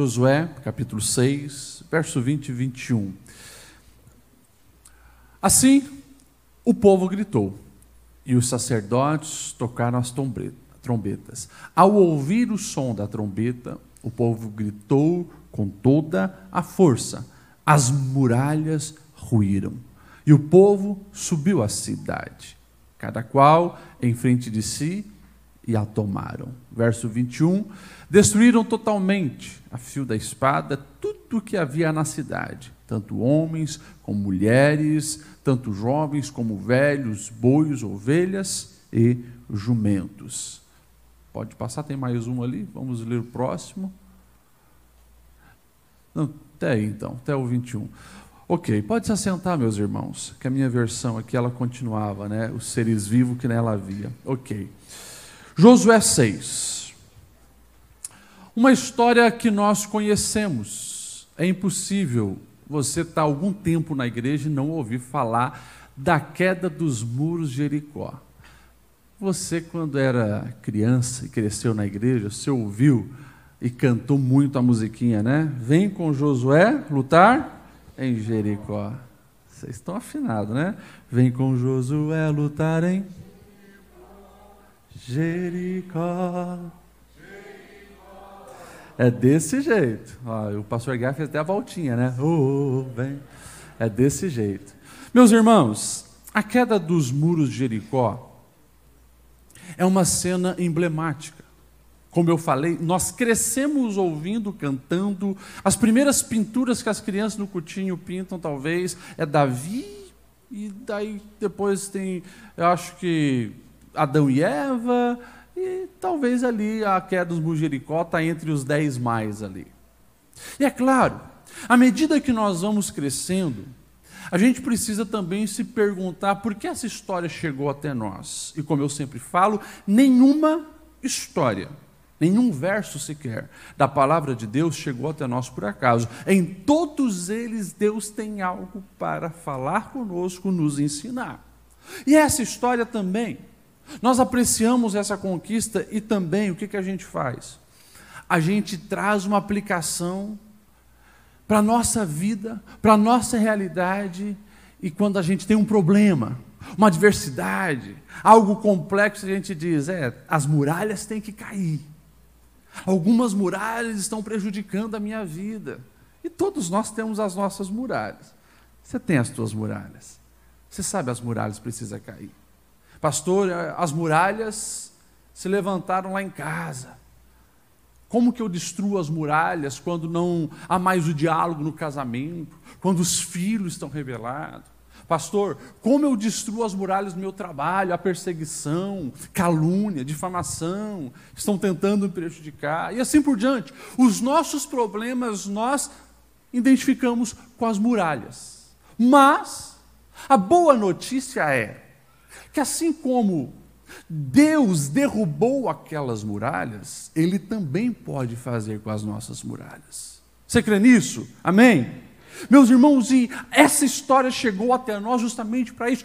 Josué, capítulo 6, verso 20 e 21. Assim, o povo gritou, e os sacerdotes tocaram as trombetas. Ao ouvir o som da trombeta, o povo gritou com toda a força. As muralhas ruíram, e o povo subiu à cidade, cada qual em frente de si, e a tomaram. Verso 21. Destruíram totalmente, a fio da espada, tudo o que havia na cidade, tanto homens como mulheres, tanto jovens como velhos, bois, ovelhas e jumentos. Pode passar, tem mais um ali, vamos ler o próximo. Não, até aí então, até o 21. Ok, pode se assentar, meus irmãos, que a minha versão aqui ela continuava, né? Os seres vivos que nela havia. Ok. Josué 6. Uma história que nós conhecemos. É impossível você estar algum tempo na igreja e não ouvir falar da queda dos muros de Jericó. Você, quando era criança e cresceu na igreja, você ouviu e cantou muito a musiquinha, né? Vem com Josué lutar em Jericó. Vocês estão afinados, né? Vem com Josué lutar em Jericó. É desse jeito. Ó, o pastor Guerra fez até a voltinha, né? Oh, bem. É desse jeito. Meus irmãos, a queda dos muros de Jericó é uma cena emblemática. Como eu falei, nós crescemos ouvindo, cantando. As primeiras pinturas que as crianças no Coutinho pintam, talvez, é Davi, e daí depois tem, eu acho que Adão e Eva, e talvez ali a queda dos Mujericó está entre os dez mais ali. E é claro, à medida que nós vamos crescendo, a gente precisa também se perguntar por que essa história chegou até nós. E como eu sempre falo, nenhuma história, nenhum verso sequer da palavra de Deus chegou até nós por acaso. Em todos eles, Deus tem algo para falar conosco, nos ensinar. E essa história também nós apreciamos essa conquista e também o que, que a gente faz? A gente traz uma aplicação para a nossa vida, para a nossa realidade, e quando a gente tem um problema, uma adversidade, algo complexo, a gente diz: é, as muralhas têm que cair. Algumas muralhas estão prejudicando a minha vida. E todos nós temos as nossas muralhas. Você tem as suas muralhas. Você sabe as muralhas precisam cair. Pastor, as muralhas se levantaram lá em casa. Como que eu destruo as muralhas quando não há mais o diálogo no casamento, quando os filhos estão rebelados? Pastor, como eu destruo as muralhas do meu trabalho, a perseguição, calúnia, difamação, estão tentando me prejudicar, e assim por diante. Os nossos problemas nós identificamos com as muralhas. Mas a boa notícia é que assim como Deus derrubou aquelas muralhas, Ele também pode fazer com as nossas muralhas. Você crê nisso? Amém? Meus irmãos, e essa história chegou até nós justamente para isso,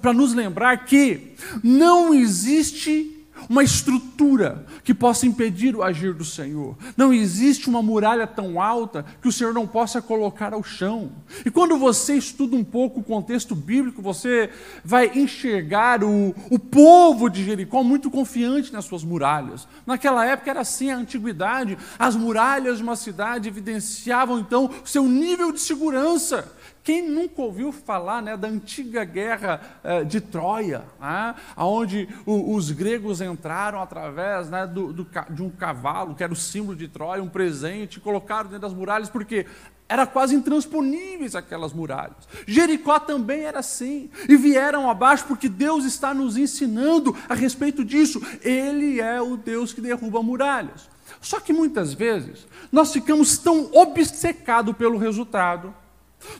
para nos lembrar que não existe uma estrutura que possa impedir o agir do Senhor. Não existe uma muralha tão alta que o Senhor não possa colocar ao chão. E quando você estuda um pouco o contexto bíblico, você vai enxergar o, o povo de Jericó muito confiante nas suas muralhas. Naquela época era assim a antiguidade, as muralhas de uma cidade evidenciavam então o seu nível de segurança. Quem nunca ouviu falar né, da antiga guerra eh, de Troia, né, onde o, os gregos entraram através né, do, do, de um cavalo, que era o símbolo de Troia, um presente, colocaram dentro das muralhas, porque era quase intransponíveis aquelas muralhas. Jericó também era assim, e vieram abaixo porque Deus está nos ensinando a respeito disso. Ele é o Deus que derruba muralhas. Só que muitas vezes nós ficamos tão obcecados pelo resultado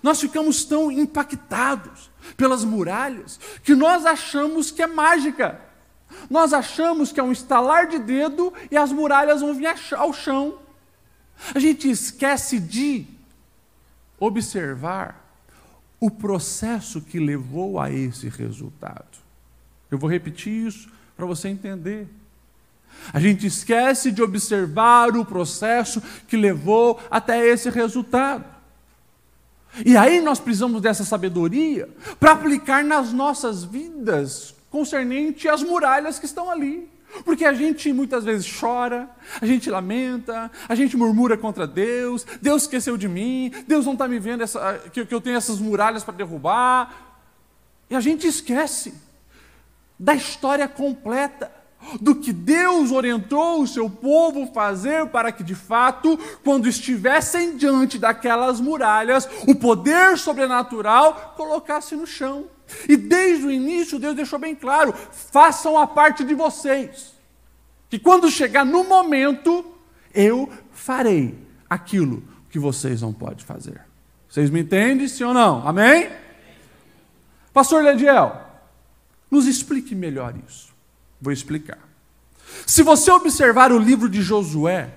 nós ficamos tão impactados pelas muralhas que nós achamos que é mágica. Nós achamos que é um estalar de dedo e as muralhas vão vir ao chão. A gente esquece de observar o processo que levou a esse resultado. Eu vou repetir isso para você entender. A gente esquece de observar o processo que levou até esse resultado. E aí nós precisamos dessa sabedoria para aplicar nas nossas vidas concernente às muralhas que estão ali. Porque a gente muitas vezes chora, a gente lamenta, a gente murmura contra Deus, Deus esqueceu de mim, Deus não está me vendo essa, que, que eu tenho essas muralhas para derrubar. E a gente esquece da história completa do que Deus orientou o seu povo fazer para que, de fato, quando estivessem diante daquelas muralhas, o poder sobrenatural colocasse no chão. E desde o início, Deus deixou bem claro: façam a parte de vocês, que quando chegar no momento, eu farei aquilo que vocês não podem fazer. Vocês me entendem, sim ou não? Amém? Pastor Lediel, nos explique melhor isso. Vou explicar. Se você observar o livro de Josué,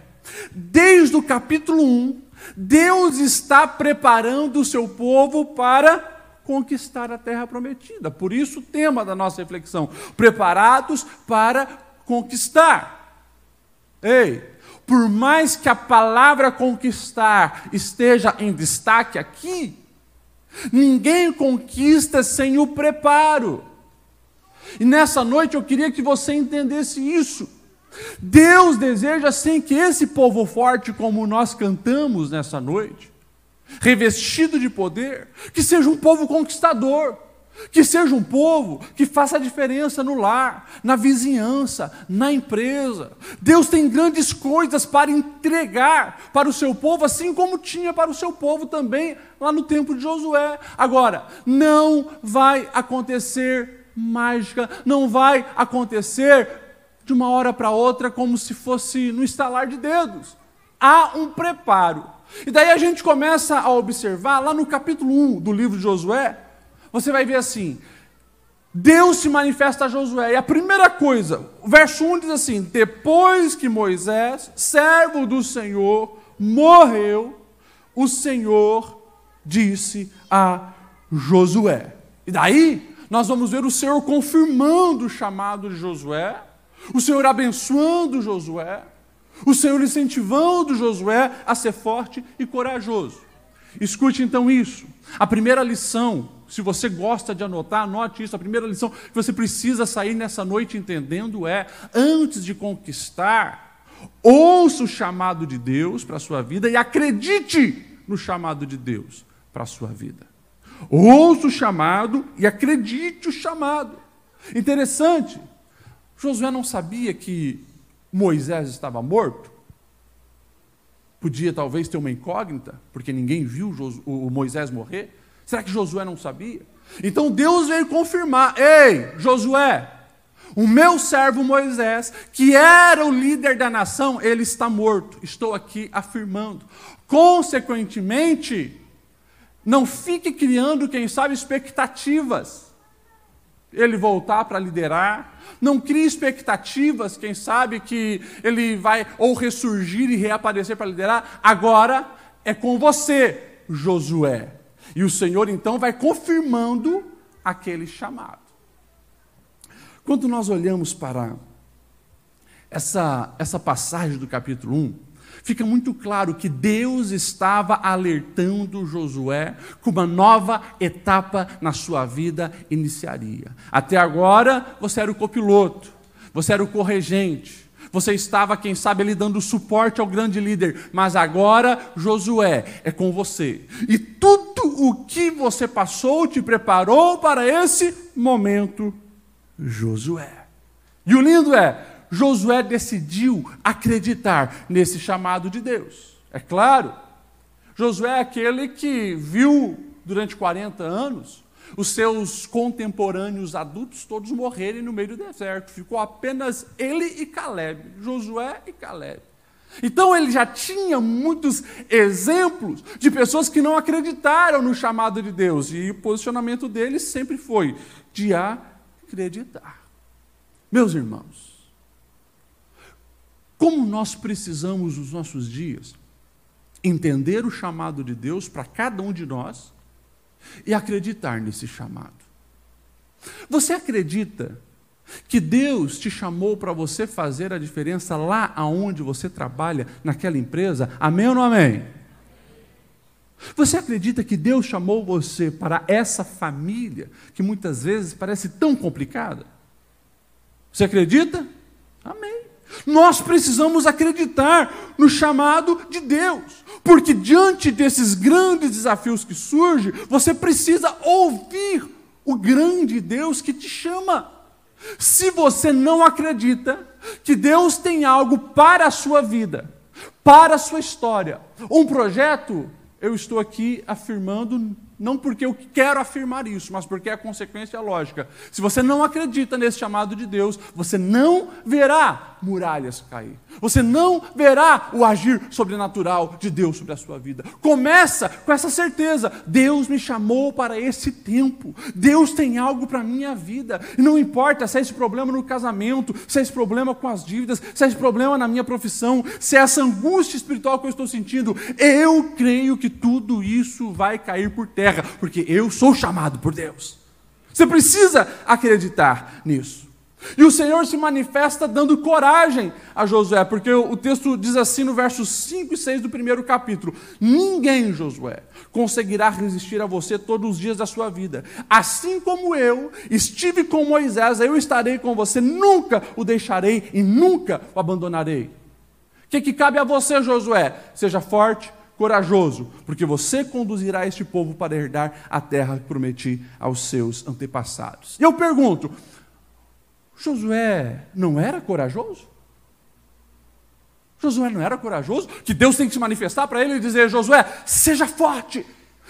desde o capítulo 1, Deus está preparando o seu povo para conquistar a terra prometida. Por isso, o tema da nossa reflexão: preparados para conquistar. Ei, por mais que a palavra conquistar esteja em destaque aqui, ninguém conquista sem o preparo. E nessa noite eu queria que você entendesse isso. Deus deseja sim que esse povo forte, como nós cantamos nessa noite, revestido de poder, que seja um povo conquistador, que seja um povo que faça a diferença no lar, na vizinhança, na empresa. Deus tem grandes coisas para entregar para o seu povo, assim como tinha para o seu povo também lá no tempo de Josué. Agora, não vai acontecer mágica, não vai acontecer de uma hora para outra como se fosse no estalar de dedos. Há um preparo. E daí a gente começa a observar, lá no capítulo 1 do livro de Josué, você vai ver assim: Deus se manifesta a Josué. E a primeira coisa, o verso 1 diz assim: Depois que Moisés, servo do Senhor, morreu, o Senhor disse a Josué. E daí nós vamos ver o Senhor confirmando o chamado de Josué, o Senhor abençoando Josué, o Senhor incentivando Josué a ser forte e corajoso. Escute então isso. A primeira lição, se você gosta de anotar, anote isso. A primeira lição que você precisa sair nessa noite entendendo é: antes de conquistar, ouça o chamado de Deus para a sua vida e acredite no chamado de Deus para a sua vida. Ouça o chamado e acredite o chamado. Interessante, Josué não sabia que Moisés estava morto? Podia talvez ter uma incógnita, porque ninguém viu o Moisés morrer? Será que Josué não sabia? Então Deus veio confirmar: Ei, Josué, o meu servo Moisés, que era o líder da nação, ele está morto. Estou aqui afirmando. Consequentemente, não fique criando, quem sabe, expectativas. Ele voltar para liderar. Não crie expectativas, quem sabe, que ele vai ou ressurgir e reaparecer para liderar. Agora é com você, Josué. E o Senhor então vai confirmando aquele chamado. Quando nós olhamos para essa, essa passagem do capítulo 1, fica muito claro que Deus estava alertando Josué que uma nova etapa na sua vida iniciaria. Até agora, você era o copiloto, você era o corregente, você estava, quem sabe, ali dando suporte ao grande líder, mas agora Josué é com você. E tudo o que você passou te preparou para esse momento, Josué. E o lindo é, Josué decidiu acreditar nesse chamado de Deus. É claro, Josué é aquele que viu durante 40 anos os seus contemporâneos adultos todos morrerem no meio do deserto. Ficou apenas ele e Caleb, Josué e Caleb. Então ele já tinha muitos exemplos de pessoas que não acreditaram no chamado de Deus, e o posicionamento dele sempre foi de acreditar. Meus irmãos, como nós precisamos, nos nossos dias, entender o chamado de Deus para cada um de nós e acreditar nesse chamado. Você acredita que Deus te chamou para você fazer a diferença lá aonde você trabalha, naquela empresa? Amém ou não amém? Você acredita que Deus chamou você para essa família que muitas vezes parece tão complicada? Você acredita? Amém. Nós precisamos acreditar no chamado de Deus, porque diante desses grandes desafios que surgem, você precisa ouvir o grande Deus que te chama. Se você não acredita que Deus tem algo para a sua vida, para a sua história, um projeto, eu estou aqui afirmando não porque eu quero afirmar isso, mas porque é a consequência lógica. Se você não acredita nesse chamado de Deus, você não verá muralhas cair. Você não verá o agir sobrenatural de Deus sobre a sua vida. Começa com essa certeza: Deus me chamou para esse tempo. Deus tem algo para a minha vida. E não importa se é esse problema no casamento, se é esse problema com as dívidas, se é esse problema na minha profissão, se é essa angústia espiritual que eu estou sentindo, eu creio que tudo isso vai cair por terra terra, porque eu sou chamado por Deus. Você precisa acreditar nisso. E o Senhor se manifesta dando coragem a Josué, porque o texto diz assim no versos 5 e 6 do primeiro capítulo: Ninguém, Josué, conseguirá resistir a você todos os dias da sua vida. Assim como eu estive com Moisés, eu estarei com você, nunca o deixarei e nunca o abandonarei. O que, que cabe a você, Josué? Seja forte, corajoso, porque você conduzirá este povo para herdar a terra que prometi aos seus antepassados. E eu pergunto: Josué não era corajoso? Josué não era corajoso? Que Deus tem que se manifestar para ele e dizer: Josué, seja forte,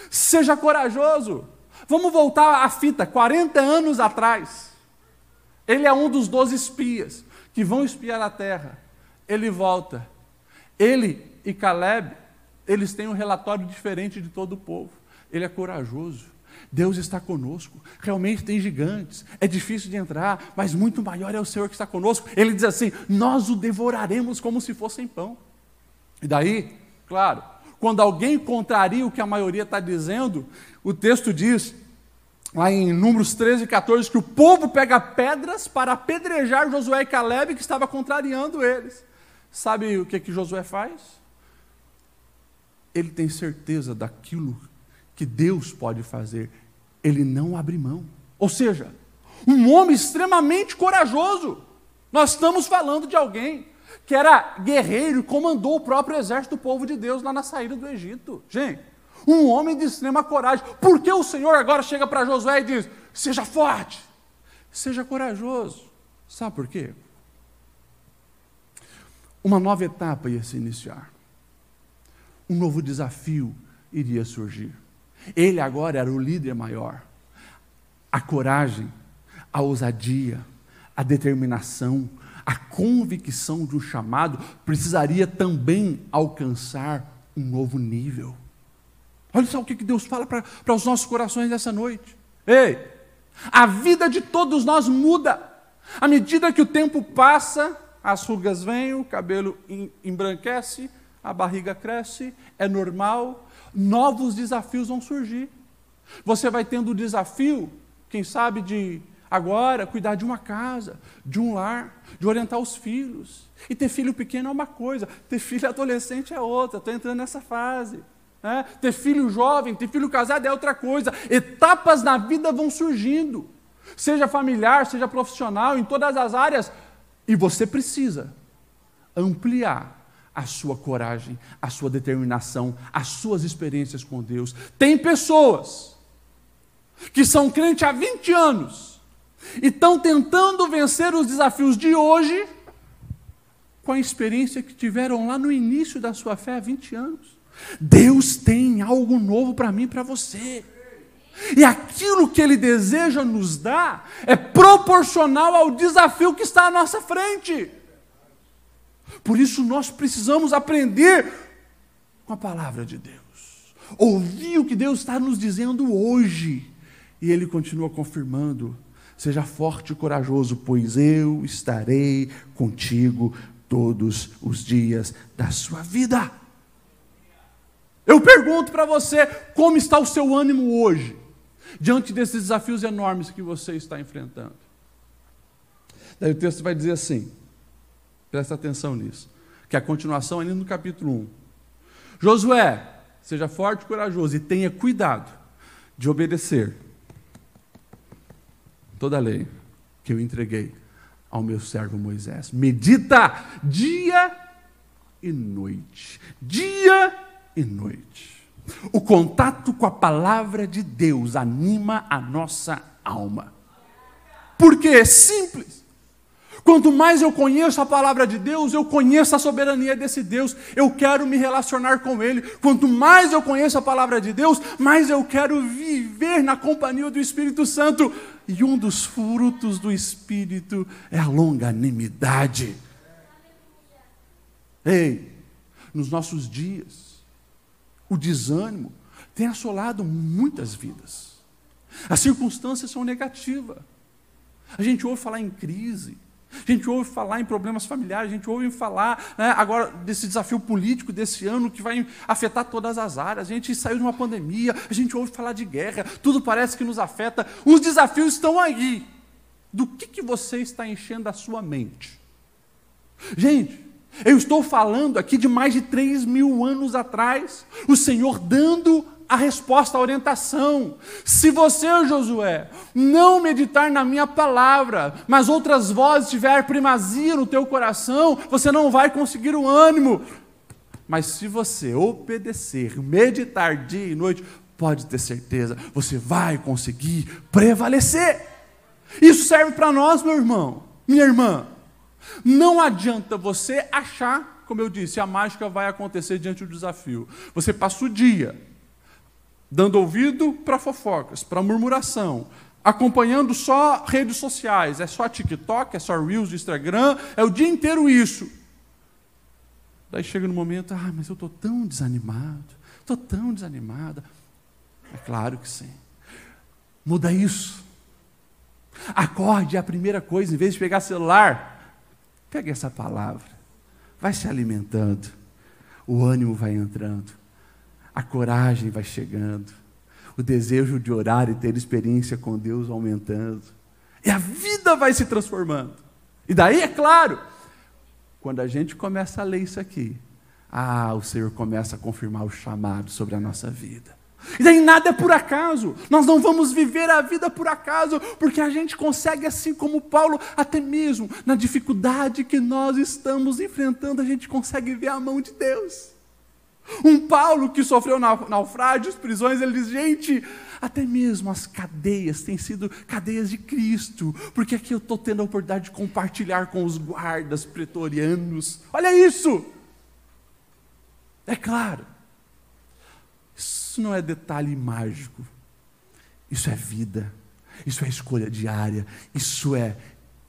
seja corajoso. Vamos voltar à fita, 40 anos atrás. Ele é um dos doze espias que vão espiar a terra. Ele volta. Ele e Caleb eles têm um relatório diferente de todo o povo. Ele é corajoso. Deus está conosco. Realmente tem gigantes. É difícil de entrar, mas muito maior é o Senhor que está conosco. Ele diz assim: Nós o devoraremos como se fossem pão. E daí, claro, quando alguém contraria o que a maioria está dizendo, o texto diz, lá em Números 13 e 14, que o povo pega pedras para apedrejar Josué e Caleb, que estava contrariando eles. Sabe o que, que Josué faz? Ele tem certeza daquilo que Deus pode fazer, ele não abre mão. Ou seja, um homem extremamente corajoso. Nós estamos falando de alguém que era guerreiro e comandou o próprio exército do povo de Deus lá na saída do Egito. Gente, um homem de extrema coragem. Por que o Senhor agora chega para Josué e diz: seja forte, seja corajoso? Sabe por quê? Uma nova etapa ia se iniciar um novo desafio iria surgir. Ele agora era o líder maior. A coragem, a ousadia, a determinação, a convicção de um chamado precisaria também alcançar um novo nível. Olha só o que Deus fala para os nossos corações nessa noite. Ei, a vida de todos nós muda. À medida que o tempo passa, as rugas vêm, o cabelo embranquece, a barriga cresce, é normal, novos desafios vão surgir. Você vai tendo o desafio, quem sabe, de agora cuidar de uma casa, de um lar, de orientar os filhos. E ter filho pequeno é uma coisa, ter filho adolescente é outra, estou entrando nessa fase. Né? Ter filho jovem, ter filho casado é outra coisa. Etapas na vida vão surgindo, seja familiar, seja profissional, em todas as áreas, e você precisa ampliar a sua coragem, a sua determinação, as suas experiências com Deus. Tem pessoas que são crentes há 20 anos e estão tentando vencer os desafios de hoje com a experiência que tiveram lá no início da sua fé há 20 anos. Deus tem algo novo para mim e para você. E aquilo que Ele deseja nos dar é proporcional ao desafio que está à nossa frente. Por isso nós precisamos aprender com a palavra de Deus. Ouvir o que Deus está nos dizendo hoje. E Ele continua confirmando: seja forte e corajoso, pois eu estarei contigo todos os dias da sua vida. Eu pergunto para você: como está o seu ânimo hoje, diante desses desafios enormes que você está enfrentando? Daí o texto vai dizer assim, presta atenção nisso, que é a continuação ali no capítulo 1. Josué, seja forte e corajoso e tenha cuidado de obedecer toda a lei que eu entreguei ao meu servo Moisés. Medita dia e noite. Dia e noite. O contato com a palavra de Deus anima a nossa alma. Porque é simples. Quanto mais eu conheço a palavra de Deus, eu conheço a soberania desse Deus, eu quero me relacionar com Ele. Quanto mais eu conheço a palavra de Deus, mais eu quero viver na companhia do Espírito Santo. E um dos frutos do Espírito é a longanimidade. Ei, nos nossos dias, o desânimo tem assolado muitas vidas. As circunstâncias são negativas. A gente ouve falar em crise, a gente ouve falar em problemas familiares, a gente ouve falar né, agora desse desafio político desse ano que vai afetar todas as áreas. A gente saiu de uma pandemia, a gente ouve falar de guerra, tudo parece que nos afeta. Os desafios estão aí. Do que, que você está enchendo a sua mente? Gente, eu estou falando aqui de mais de 3 mil anos atrás, o Senhor dando a resposta, a orientação. Se você, Josué, não meditar na minha palavra, mas outras vozes tiver primazia no teu coração, você não vai conseguir o ânimo. Mas se você obedecer, meditar dia e noite, pode ter certeza, você vai conseguir prevalecer. Isso serve para nós, meu irmão, minha irmã. Não adianta você achar, como eu disse, a mágica vai acontecer diante do desafio. Você passa o dia dando ouvido para fofocas, para murmuração, acompanhando só redes sociais, é só TikTok, é só Reels Instagram, é o dia inteiro isso. Daí chega no momento, ah, mas eu estou tão desanimado, estou tão desanimada. É claro que sim. Muda isso. Acorde é a primeira coisa, em vez de pegar celular, pegue essa palavra, vai se alimentando, o ânimo vai entrando a coragem vai chegando, o desejo de orar e ter experiência com Deus aumentando, e a vida vai se transformando. E daí, é claro, quando a gente começa a ler isso aqui, ah, o Senhor começa a confirmar o chamado sobre a nossa vida. E daí nada é por acaso, nós não vamos viver a vida por acaso, porque a gente consegue, assim como Paulo, até mesmo na dificuldade que nós estamos enfrentando, a gente consegue ver a mão de Deus. Um Paulo que sofreu naufrágios, prisões, ele diz: gente, até mesmo as cadeias têm sido cadeias de Cristo, porque aqui eu estou tendo a oportunidade de compartilhar com os guardas pretorianos. Olha isso! É claro, isso não é detalhe mágico, isso é vida, isso é escolha diária, isso é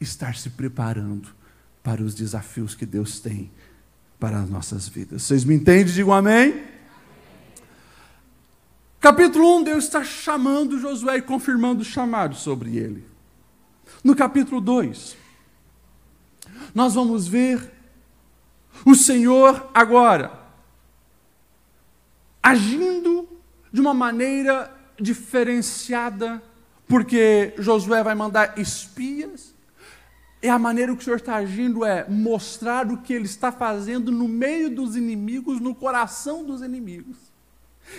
estar se preparando para os desafios que Deus tem para as nossas vidas. Vocês me entendem? Digam amém. Capítulo 1, Deus está chamando Josué e confirmando o chamado sobre ele. No capítulo 2, nós vamos ver o Senhor agora agindo de uma maneira diferenciada, porque Josué vai mandar espias é a maneira que o Senhor está agindo é mostrar o que Ele está fazendo no meio dos inimigos, no coração dos inimigos.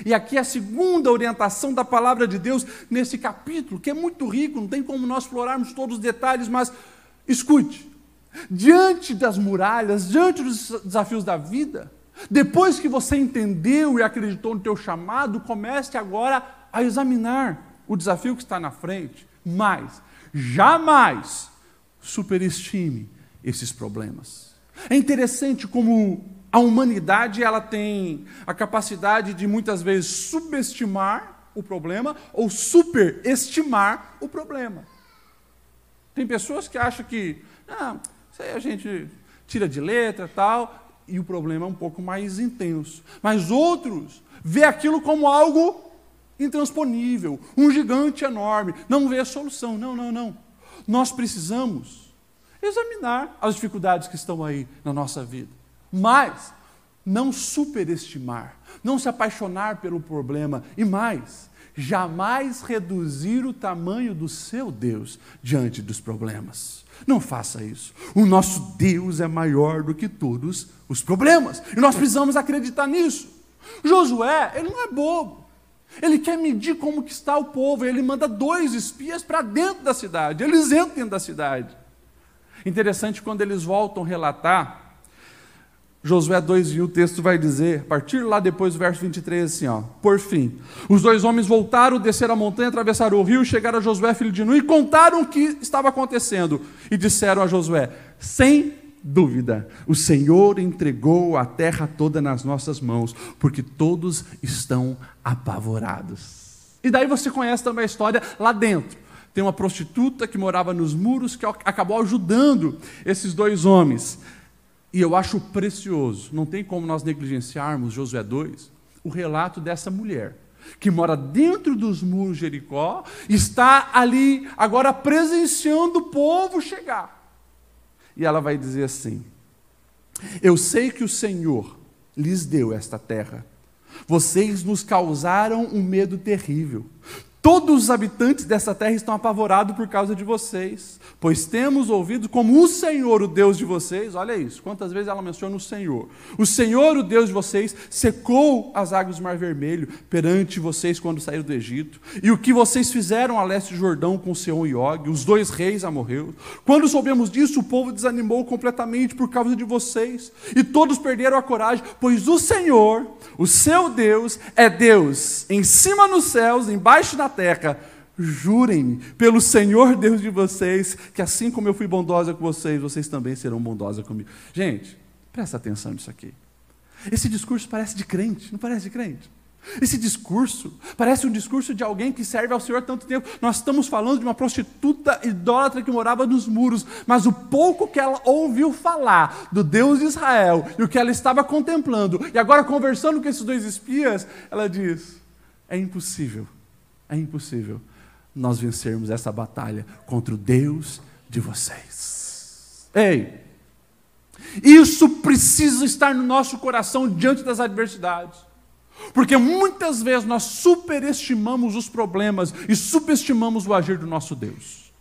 E aqui é a segunda orientação da palavra de Deus nesse capítulo, que é muito rico, não tem como nós explorarmos todos os detalhes, mas escute: diante das muralhas, diante dos desafios da vida, depois que você entendeu e acreditou no teu chamado, comece agora a examinar o desafio que está na frente, mas jamais superestime esses problemas. É interessante como a humanidade ela tem a capacidade de muitas vezes subestimar o problema ou superestimar o problema. Tem pessoas que acham que ah, isso aí a gente tira de letra tal e o problema é um pouco mais intenso. Mas outros vê aquilo como algo intransponível, um gigante enorme, não vê a solução. Não, não, não. Nós precisamos examinar as dificuldades que estão aí na nossa vida, mas não superestimar, não se apaixonar pelo problema e mais, jamais reduzir o tamanho do seu Deus diante dos problemas. Não faça isso. O nosso Deus é maior do que todos os problemas. E nós precisamos acreditar nisso. Josué, ele não é bobo. Ele quer medir como que está o povo. Ele manda dois espias para dentro da cidade. Eles entram da cidade. Interessante quando eles voltam relatar Josué 2, e o texto vai dizer, a partir lá depois do verso 23, assim: ó, Por fim, os dois homens voltaram, desceram a montanha, atravessaram o rio, chegaram a Josué, filho de Nun, e contaram o que estava acontecendo. E disseram a Josué: Sem dúvida, o Senhor entregou a terra toda nas nossas mãos, porque todos estão apavorados. E daí você conhece também a história lá dentro. Tem uma prostituta que morava nos muros que acabou ajudando esses dois homens. E eu acho precioso, não tem como nós negligenciarmos Josué 2, o relato dessa mulher que mora dentro dos muros de Jericó, está ali agora presenciando o povo chegar. E ela vai dizer assim: Eu sei que o Senhor lhes deu esta terra. Vocês nos causaram um medo terrível. Todos os habitantes dessa terra estão apavorados por causa de vocês, pois temos ouvido como o Senhor, o Deus de vocês, olha isso, quantas vezes ela menciona o Senhor. O Senhor, o Deus de vocês, secou as águas do Mar Vermelho perante vocês quando saíram do Egito, e o que vocês fizeram a leste do Jordão com Seon e Og, os dois reis amorreus. Quando soubemos disso, o povo desanimou completamente por causa de vocês, e todos perderam a coragem, pois o Senhor, o seu Deus, é Deus em cima nos céus, embaixo na terra, jurem pelo Senhor Deus de vocês, que assim como eu fui bondosa com vocês, vocês também serão bondosas comigo. Gente, presta atenção nisso aqui. Esse discurso parece de crente, não parece de crente? Esse discurso parece um discurso de alguém que serve ao Senhor há tanto tempo. Nós estamos falando de uma prostituta idólatra que morava nos muros, mas o pouco que ela ouviu falar do Deus de Israel e o que ela estava contemplando, e agora conversando com esses dois espias, ela diz: é impossível é impossível nós vencermos essa batalha contra o Deus de vocês. Ei, isso precisa estar no nosso coração diante das adversidades. Porque muitas vezes nós superestimamos os problemas e subestimamos o agir do nosso Deus.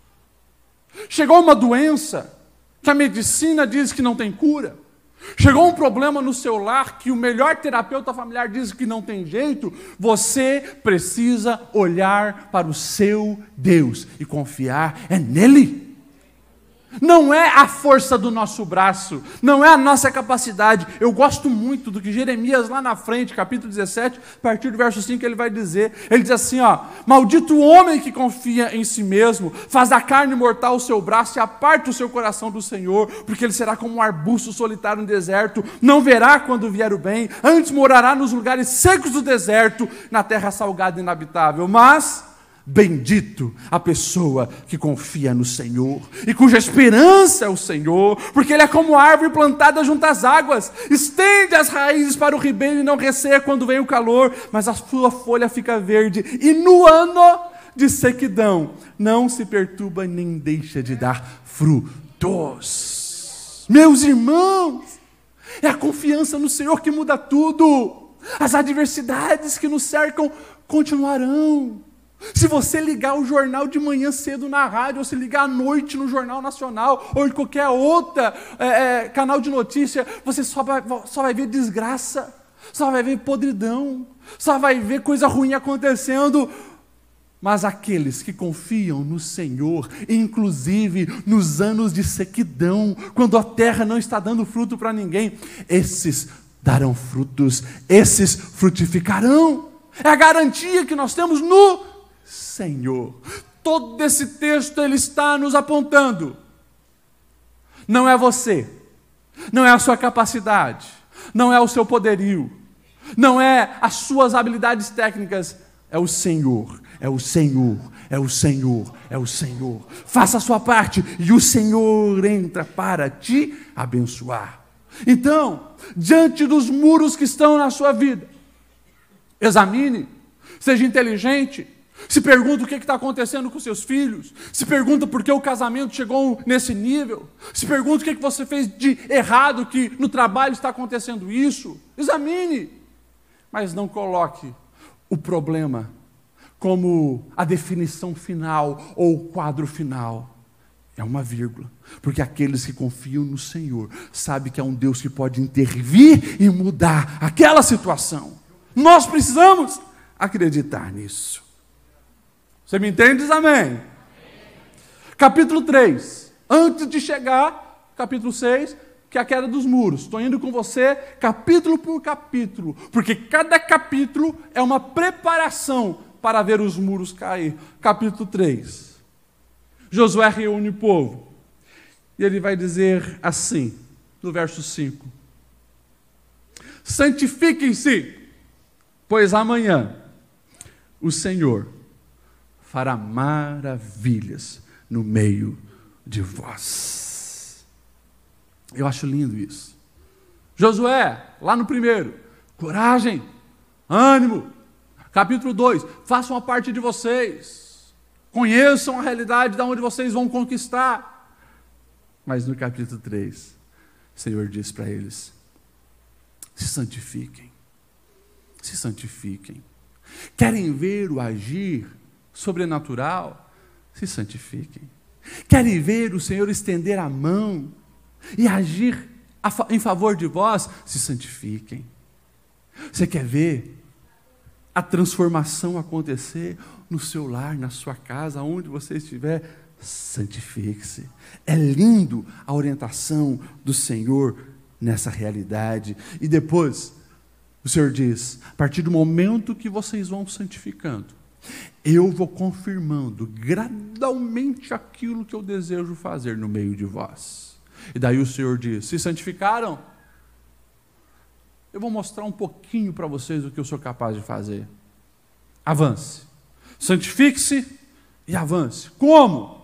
Chegou uma doença que a medicina diz que não tem cura. Chegou um problema no seu lar que o melhor terapeuta familiar diz que não tem jeito, você precisa olhar para o seu Deus e confiar é nele. Não é a força do nosso braço, não é a nossa capacidade. Eu gosto muito do que Jeremias, lá na frente, capítulo 17, a partir do verso 5, ele vai dizer: ele diz assim: ó, Maldito o homem que confia em si mesmo, faz da carne mortal o seu braço e aparta o seu coração do Senhor, porque ele será como um arbusto solitário no deserto, não verá quando vier o bem, antes morará nos lugares secos do deserto, na terra salgada e inabitável. Mas Bendito a pessoa que confia no Senhor e cuja esperança é o Senhor, porque Ele é como árvore plantada junto às águas, estende as raízes para o ribeiro e não receia quando vem o calor, mas a sua folha fica verde, e no ano de sequidão não se perturba nem deixa de dar frutos. Meus irmãos, é a confiança no Senhor que muda tudo, as adversidades que nos cercam continuarão se você ligar o jornal de manhã cedo na rádio, ou se ligar à noite no Jornal Nacional, ou em qualquer outro é, é, canal de notícia, você só vai, só vai ver desgraça, só vai ver podridão, só vai ver coisa ruim acontecendo. Mas aqueles que confiam no Senhor, inclusive nos anos de sequidão, quando a terra não está dando fruto para ninguém, esses darão frutos, esses frutificarão. É a garantia que nós temos no Senhor. Todo esse texto ele está nos apontando. Não é você, não é a sua capacidade, não é o seu poderio, não é as suas habilidades técnicas, é o Senhor, é o Senhor, é o Senhor, é o Senhor. Faça a sua parte e o Senhor entra para te abençoar. Então, diante dos muros que estão na sua vida, examine, seja inteligente, se pergunta o que está acontecendo com seus filhos. Se pergunta por que o casamento chegou nesse nível. Se pergunta o que, você fez de errado, que no trabalho está acontecendo isso. Examine. Mas não coloque o problema como a definição final ou o quadro final. É uma vírgula. Porque aqueles que confiam no Senhor sabem que é um Deus que pode intervir e mudar aquela situação. Nós precisamos acreditar nisso. Você me entende? Diz amém. Capítulo 3. Antes de chegar, capítulo 6, que é a queda dos muros. Estou indo com você capítulo por capítulo, porque cada capítulo é uma preparação para ver os muros cair. Capítulo 3. Josué reúne o povo. E ele vai dizer assim, no verso 5: Santifiquem-se, pois amanhã o Senhor fará maravilhas no meio de vós. Eu acho lindo isso. Josué, lá no primeiro, coragem, ânimo. Capítulo 2, façam a parte de vocês. Conheçam a realidade de onde vocês vão conquistar. Mas no capítulo 3, o Senhor diz para eles: se santifiquem, se santifiquem. Querem ver o agir sobrenatural? Se santifiquem. Querem ver o Senhor estender a mão e agir em favor de vós? Se santifiquem. Você quer ver a transformação acontecer no seu lar, na sua casa, onde você estiver? Santifique-se. É lindo a orientação do Senhor nessa realidade. E depois, o Senhor diz: a partir do momento que vocês vão santificando, eu vou confirmando gradualmente aquilo que eu desejo fazer no meio de vós. E daí o Senhor diz: se santificaram? Eu vou mostrar um pouquinho para vocês o que eu sou capaz de fazer. Avance. Santifique-se e avance. Como?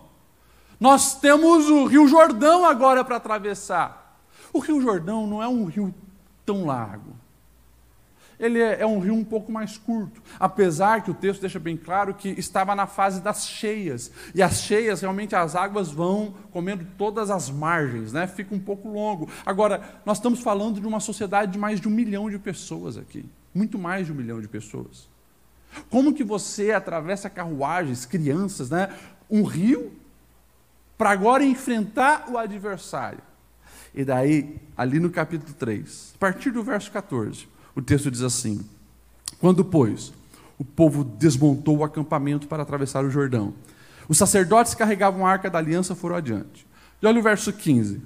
Nós temos o Rio Jordão agora para atravessar. O Rio Jordão não é um rio tão largo ele é, é um rio um pouco mais curto, apesar que o texto deixa bem claro que estava na fase das cheias, e as cheias, realmente as águas vão comendo todas as margens, né? fica um pouco longo. Agora, nós estamos falando de uma sociedade de mais de um milhão de pessoas aqui, muito mais de um milhão de pessoas. Como que você atravessa carruagens, crianças, né? um rio, para agora enfrentar o adversário? E daí, ali no capítulo 3, a partir do verso 14, o texto diz assim: Quando, pois, o povo desmontou o acampamento para atravessar o Jordão, os sacerdotes carregavam a arca da aliança foram adiante. E olha o verso 15.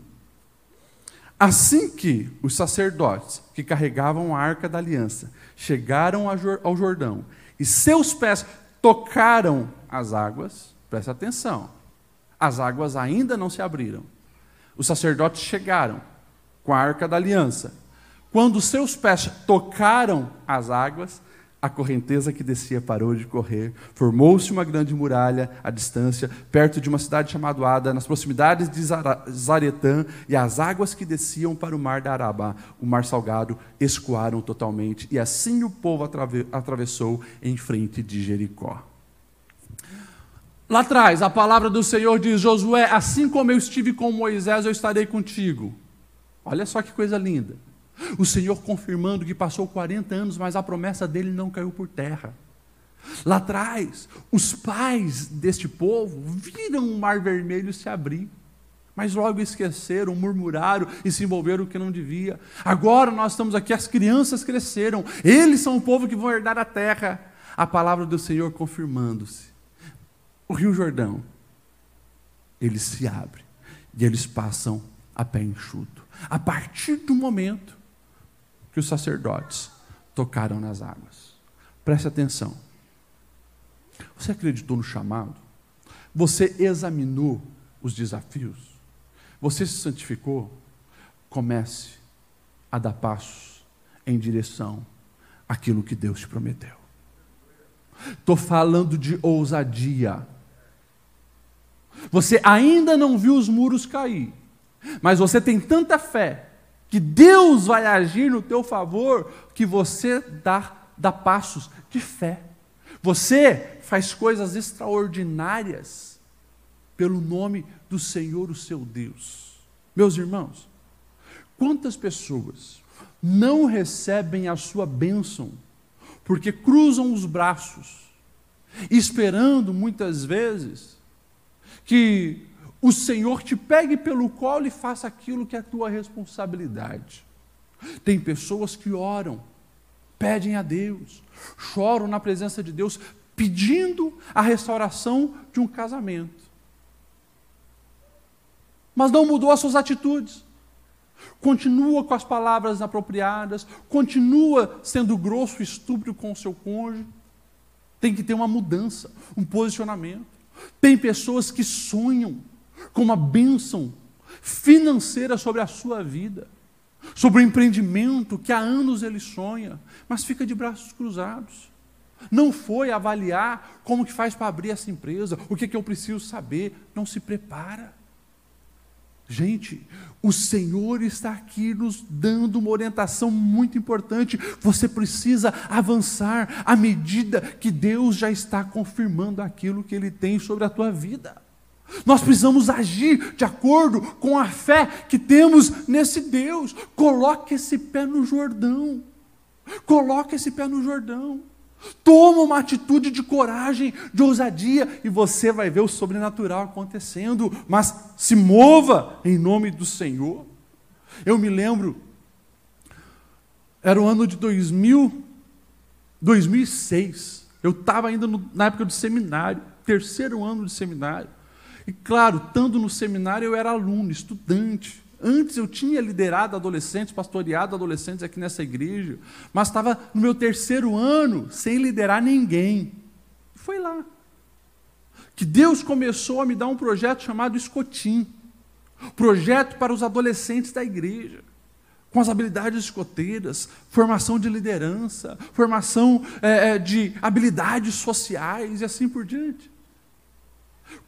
Assim que os sacerdotes que carregavam a arca da aliança chegaram ao Jordão e seus pés tocaram as águas, presta atenção, as águas ainda não se abriram. Os sacerdotes chegaram com a arca da aliança quando seus pés tocaram as águas, a correnteza que descia parou de correr, formou-se uma grande muralha à distância, perto de uma cidade chamada Ada, nas proximidades de Zaretã, e as águas que desciam para o mar da Arabá, o mar salgado, escoaram totalmente, e assim o povo atravessou em frente de Jericó. Lá atrás, a palavra do Senhor diz: Josué, assim como eu estive com Moisés, eu estarei contigo. Olha só que coisa linda. O Senhor confirmando que passou 40 anos, mas a promessa dele não caiu por terra. Lá atrás, os pais deste povo viram o mar vermelho se abrir, mas logo esqueceram, murmuraram e se envolveram o que não devia. Agora nós estamos aqui, as crianças cresceram, eles são o povo que vão herdar a terra. A palavra do Senhor confirmando-se. O Rio Jordão, ele se abre e eles passam a pé enxuto. A partir do momento que os sacerdotes tocaram nas águas. Preste atenção. Você acreditou no chamado? Você examinou os desafios? Você se santificou? Comece a dar passos em direção àquilo que Deus te prometeu. Estou falando de ousadia. Você ainda não viu os muros cair, mas você tem tanta fé que Deus vai agir no teu favor, que você dá, dá passos de fé. Você faz coisas extraordinárias pelo nome do Senhor, o seu Deus. Meus irmãos, quantas pessoas não recebem a sua bênção porque cruzam os braços esperando muitas vezes que o Senhor te pegue pelo colo e faça aquilo que é tua responsabilidade. Tem pessoas que oram, pedem a Deus, choram na presença de Deus, pedindo a restauração de um casamento. Mas não mudou as suas atitudes. Continua com as palavras apropriadas, continua sendo grosso e estúpido com o seu cônjuge. Tem que ter uma mudança, um posicionamento. Tem pessoas que sonham com uma bênção financeira sobre a sua vida, sobre o empreendimento que há anos ele sonha, mas fica de braços cruzados. Não foi avaliar como que faz para abrir essa empresa, o que, que eu preciso saber, não se prepara. Gente, o Senhor está aqui nos dando uma orientação muito importante. Você precisa avançar à medida que Deus já está confirmando aquilo que Ele tem sobre a tua vida. Nós precisamos agir de acordo com a fé que temos nesse Deus. Coloque esse pé no Jordão. Coloque esse pé no Jordão. Toma uma atitude de coragem, de ousadia, e você vai ver o sobrenatural acontecendo. Mas se mova em nome do Senhor. Eu me lembro, era o ano de 2000, 2006. Eu estava ainda no, na época do seminário, terceiro ano de seminário. E claro, estando no seminário, eu era aluno, estudante. Antes eu tinha liderado adolescentes, pastoreado adolescentes aqui nessa igreja, mas estava no meu terceiro ano sem liderar ninguém. E foi lá. Que Deus começou a me dar um projeto chamado Escotim projeto para os adolescentes da igreja, com as habilidades escoteiras, formação de liderança, formação é, de habilidades sociais e assim por diante.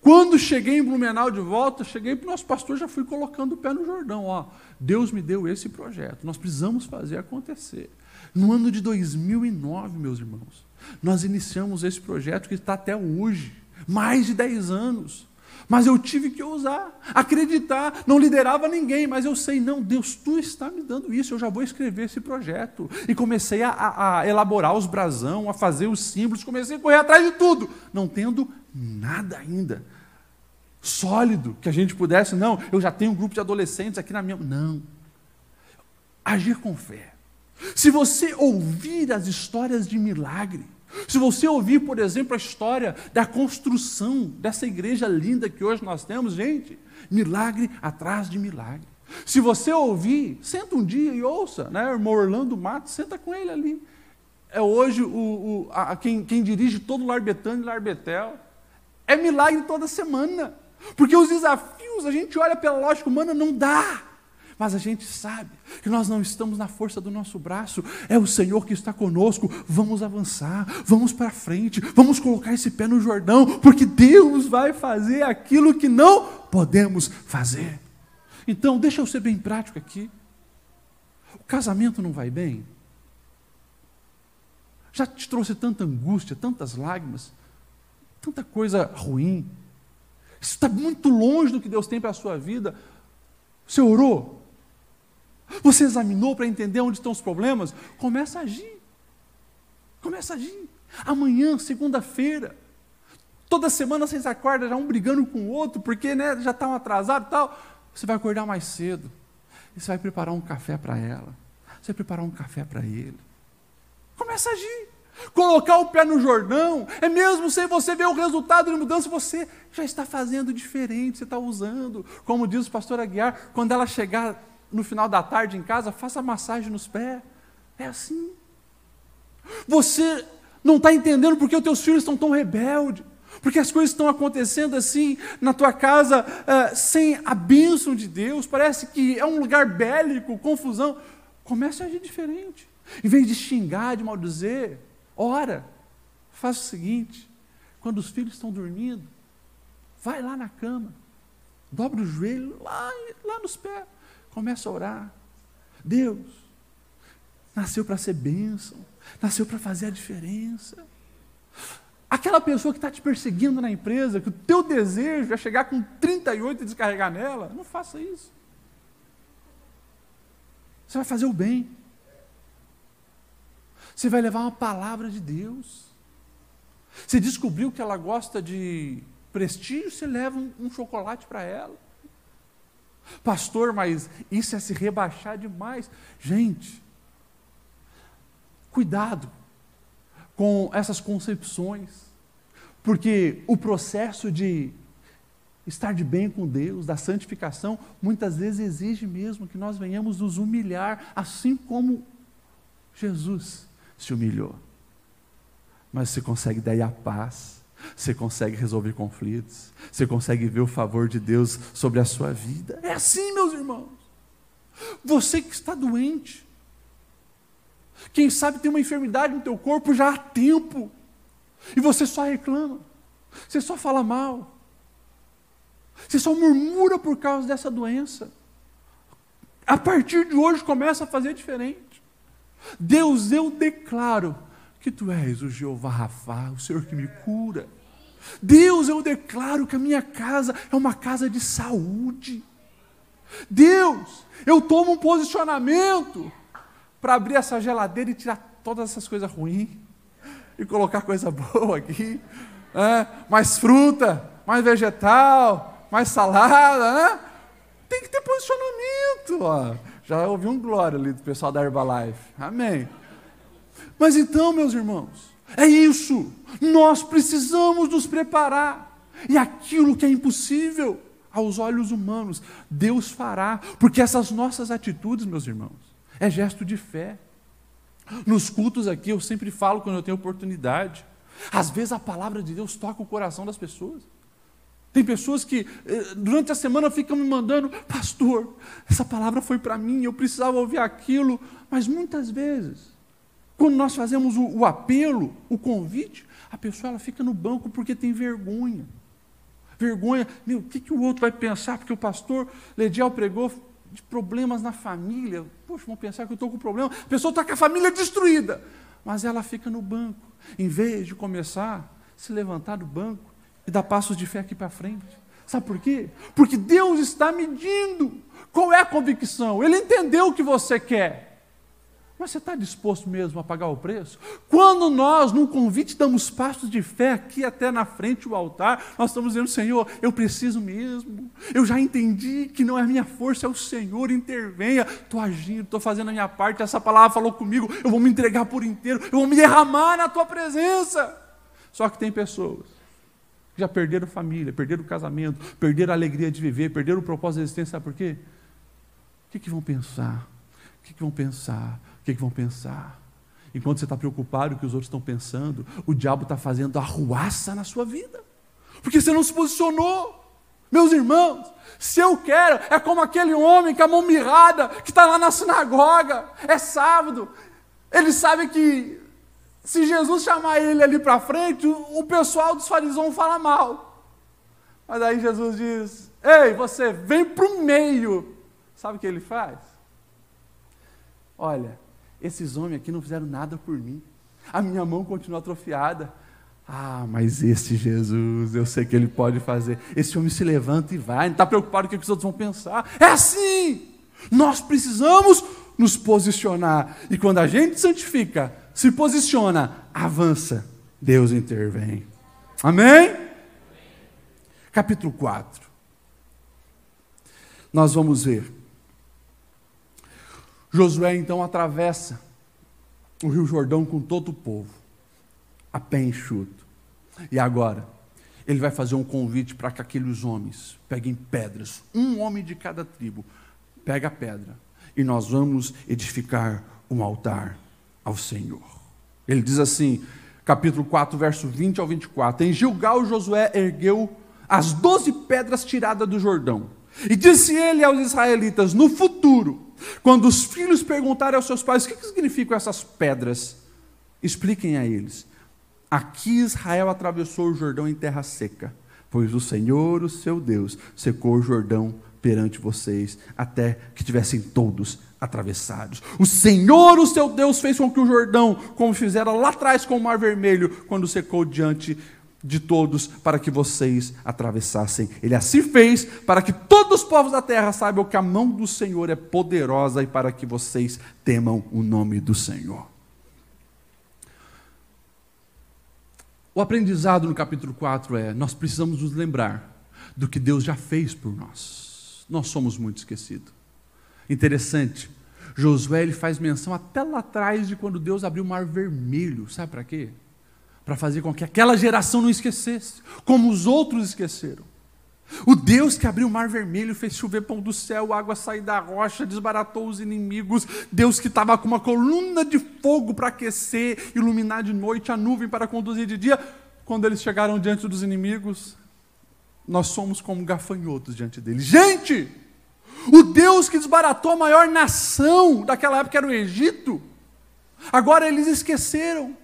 Quando cheguei em Blumenau de volta, cheguei para o nosso pastor, já fui colocando o pé no Jordão. Ó, Deus me deu esse projeto, nós precisamos fazer acontecer. No ano de 2009, meus irmãos, nós iniciamos esse projeto que está até hoje, mais de 10 anos. Mas eu tive que ousar, acreditar, não liderava ninguém, mas eu sei, não, Deus, tu está me dando isso, eu já vou escrever esse projeto. E comecei a, a, elaborar os brasão, a fazer os símbolos, comecei a correr atrás de tudo, não tendo nada ainda sólido que a gente pudesse, não, eu já tenho um grupo de adolescentes aqui na minha. Não. Agir com fé. Se você ouvir as histórias de milagre, se você ouvir, por exemplo, a história da construção dessa igreja linda que hoje nós temos, gente, milagre atrás de milagre. Se você ouvir, senta um dia e ouça, né? O irmão Orlando Matos, senta com ele ali. É hoje o, o a, quem, quem, dirige todo o Larbetano e Larbetel. É milagre toda semana. Porque os desafios, a gente olha pela lógica humana, não dá. Mas a gente sabe que nós não estamos na força do nosso braço, é o Senhor que está conosco. Vamos avançar, vamos para frente, vamos colocar esse pé no Jordão, porque Deus vai fazer aquilo que não podemos fazer. Então, deixa eu ser bem prático aqui. O casamento não vai bem? Já te trouxe tanta angústia, tantas lágrimas, tanta coisa ruim. Isso está muito longe do que Deus tem para a sua vida. Você orou? Você examinou para entender onde estão os problemas? Começa a agir. Começa a agir. Amanhã, segunda-feira, toda semana vocês acordam já um brigando com o outro, porque né, já estão atrasados e tal. Você vai acordar mais cedo. E você vai preparar um café para ela. Você vai preparar um café para ele. Começa a agir. Colocar o pé no Jordão, é mesmo sem você ver o resultado de mudança, você já está fazendo diferente, você está usando. Como diz o pastor Aguiar, quando ela chegar no final da tarde em casa, faça massagem nos pés. É assim. Você não está entendendo porque os teus filhos estão tão rebeldes. Porque as coisas estão acontecendo assim na tua casa uh, sem a bênção de Deus. Parece que é um lugar bélico, confusão. Comece a agir diferente. Em vez de xingar, de maldizer, ora. Faça o seguinte: quando os filhos estão dormindo, vai lá na cama, dobra o joelho lá, lá nos pés. Começa a orar. Deus nasceu para ser bênção, nasceu para fazer a diferença. Aquela pessoa que está te perseguindo na empresa, que o teu desejo é chegar com 38 e descarregar nela, não faça isso. Você vai fazer o bem. Você vai levar uma palavra de Deus. Você descobriu que ela gosta de prestígio, você leva um, um chocolate para ela. Pastor, mas isso é se rebaixar demais. Gente, cuidado com essas concepções, porque o processo de estar de bem com Deus, da santificação, muitas vezes exige mesmo que nós venhamos nos humilhar, assim como Jesus se humilhou. Mas você consegue daí a paz, você consegue resolver conflitos, você consegue ver o favor de Deus sobre a sua vida. É assim, meus irmãos. Você que está doente, quem sabe tem uma enfermidade no teu corpo já há tempo, e você só reclama, você só fala mal, você só murmura por causa dessa doença. A partir de hoje começa a fazer diferente. Deus, eu declaro que tu és o Jeová Rafá, o Senhor que me cura. Deus, eu declaro que a minha casa é uma casa de saúde. Deus, eu tomo um posicionamento para abrir essa geladeira e tirar todas essas coisas ruins e colocar coisa boa aqui. É, mais fruta, mais vegetal, mais salada, né? Tem que ter posicionamento. Ó. Já ouvi um glória ali do pessoal da Herbalife. Amém. Mas então, meus irmãos, é isso. Nós precisamos nos preparar. E aquilo que é impossível aos olhos humanos, Deus fará, porque essas nossas atitudes, meus irmãos, é gesto de fé. Nos cultos aqui eu sempre falo quando eu tenho oportunidade. Às vezes a palavra de Deus toca o coração das pessoas. Tem pessoas que eh, durante a semana ficam me mandando, pastor, essa palavra foi para mim, eu precisava ouvir aquilo, mas muitas vezes quando nós fazemos o, o apelo, o convite, a pessoa ela fica no banco porque tem vergonha. Vergonha, meu, o que, que o outro vai pensar? Porque o pastor Lediel pregou de problemas na família. Poxa, vão pensar que eu estou com problema. A pessoa está com a família destruída. Mas ela fica no banco. Em vez de começar a se levantar do banco e dar passos de fé aqui para frente. Sabe por quê? Porque Deus está medindo. Qual é a convicção? Ele entendeu o que você quer. Mas você está disposto mesmo a pagar o preço? Quando nós, num convite, damos passos de fé aqui até na frente do altar, nós estamos dizendo, Senhor, eu preciso mesmo. Eu já entendi que não é minha força, é o Senhor, intervenha. Estou agindo, estou fazendo a minha parte, essa palavra falou comigo, eu vou me entregar por inteiro, eu vou me derramar na tua presença. Só que tem pessoas já perderam família, perderam o casamento, perderam a alegria de viver, perderam o propósito da existência, sabe por quê? O que, que vão pensar? O que, que vão pensar? que, que vão pensar? Enquanto você está preocupado com o que os outros estão pensando, o diabo está fazendo arruaça na sua vida, porque você não se posicionou. Meus irmãos, se eu quero, é como aquele homem com a mão mirrada, que está lá na sinagoga, é sábado, ele sabe que se Jesus chamar ele ali para frente, o, pessoal dos fariseus fala mal. Mas aí Jesus diz: Ei, você vem para o meio. Sabe o que ele faz? Olha, esses homens aqui não fizeram nada por mim. A minha mão continua atrofiada. Ah, mas esse Jesus, eu sei que ele pode fazer. Esse homem se levanta e vai, não está preocupado com o que os outros vão pensar. É assim! Nós precisamos nos posicionar. E quando a gente santifica, se posiciona, avança, Deus intervém. Amém? Capítulo 4. Nós vamos ver Josué então atravessa o Rio Jordão com todo o povo, a pé enxuto. E agora, ele vai fazer um convite para que aqueles homens peguem pedras, um homem de cada tribo, pega a pedra, e nós vamos edificar um altar ao Senhor. Ele diz assim, capítulo 4, verso 20 ao 24: Em Gilgal, Josué ergueu as doze pedras tiradas do Jordão, e disse ele aos israelitas: No futuro, quando os filhos perguntarem aos seus pais o que, significam essas pedras, expliquem a eles. Aqui Israel atravessou o Jordão em terra seca, pois o Senhor, o seu Deus, secou o Jordão perante vocês, até que tivessem todos atravessados. O Senhor, o seu Deus, fez com que o Jordão, como fizera lá atrás com o Mar Vermelho, quando secou diante de todos para que vocês atravessassem. Ele assim fez para que todos os povos da terra saibam que a mão do Senhor é poderosa e para que vocês temam o nome do Senhor. O aprendizado no capítulo 4 é: nós precisamos nos lembrar do que Deus já fez por nós. Nós somos muito esquecidos. Interessante, Josué ele faz menção até lá atrás de quando Deus abriu o mar vermelho. Sabe para quê? Para fazer com que aquela geração não esquecesse, como os outros esqueceram. O Deus que abriu o mar vermelho, fez chover pão do céu, água sair da rocha, desbaratou os inimigos. Deus que estava com uma coluna de fogo para aquecer, iluminar de noite, a nuvem para conduzir de dia. Quando eles chegaram diante dos inimigos, nós somos como gafanhotos diante deles. Gente, o Deus que desbaratou a maior nação daquela época era o Egito. Agora eles esqueceram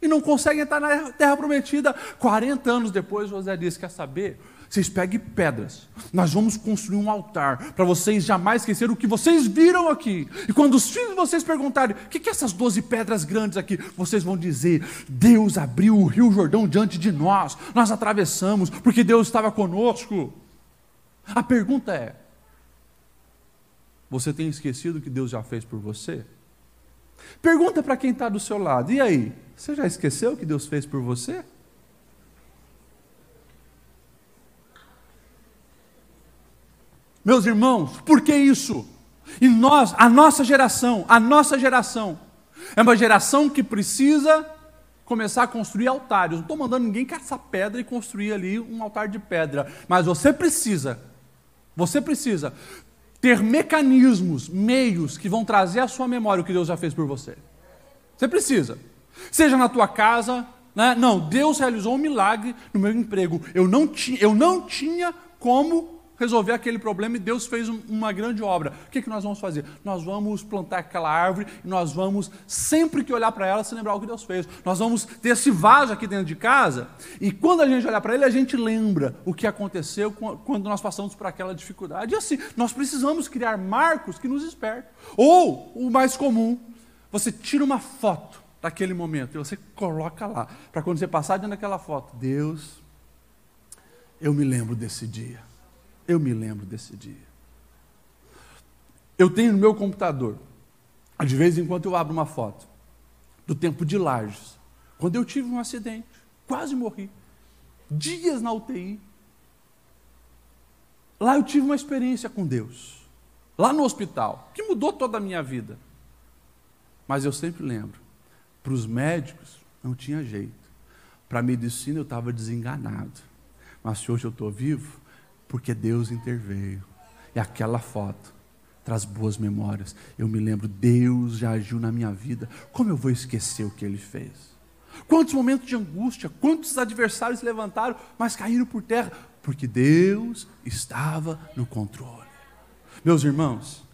e não conseguem entrar na terra prometida. 40 anos depois, José disse: Quer saber? Vocês peguem pedras. Nós vamos construir um altar para vocês jamais esquecerem o que vocês viram aqui. E quando os filhos de vocês perguntarem: o que, que é essas 12 pedras grandes aqui? Vocês vão dizer: Deus abriu o rio Jordão diante de nós. Nós atravessamos porque Deus estava conosco. A pergunta é: você tem esquecido o que Deus já fez por você? Pergunta para quem está do seu lado: e aí? Você já esqueceu o que Deus fez por você? Meus irmãos, por que isso? E nós, a nossa geração, a nossa geração, é uma geração que precisa começar a construir altares. Não estou mandando ninguém caçar pedra e construir ali um altar de pedra, mas você precisa, você precisa ter mecanismos, meios que vão trazer à sua memória o que Deus já fez por você. Você precisa. Seja na tua casa, né? não, Deus realizou um milagre no meu emprego. Eu não, ti, eu não tinha como resolver aquele problema e Deus fez uma grande obra. O que, que nós vamos fazer? Nós vamos plantar aquela árvore e nós vamos, sempre que olhar para ela, se lembrar o que Deus fez. Nós vamos ter esse vaso aqui dentro de casa e quando a gente olhar para ele, a gente lembra o que aconteceu quando nós passamos por aquela dificuldade. E assim, nós precisamos criar marcos que nos espertem. Ou, o mais comum, você tira uma foto daquele momento e você coloca lá, para quando você passar dentro daquela foto, Deus, eu me lembro desse dia. Eu me lembro desse dia. Eu tenho no meu computador, de vez em quando eu abro uma foto, do tempo de Lages, quando eu tive um acidente, quase morri, dias na UTI. Lá eu tive uma experiência com Deus, lá no hospital, que mudou toda a minha vida. Mas eu sempre lembro, para os médicos não tinha jeito, para a medicina eu estava desenganado, mas se hoje eu estou vivo, porque Deus interveio. E aquela foto traz boas memórias. Eu me lembro, Deus já agiu na minha vida. Como eu vou esquecer o que ele fez? Quantos momentos de angústia, quantos adversários se levantaram, mas caíram por terra, porque Deus estava no controle. Meus irmãos,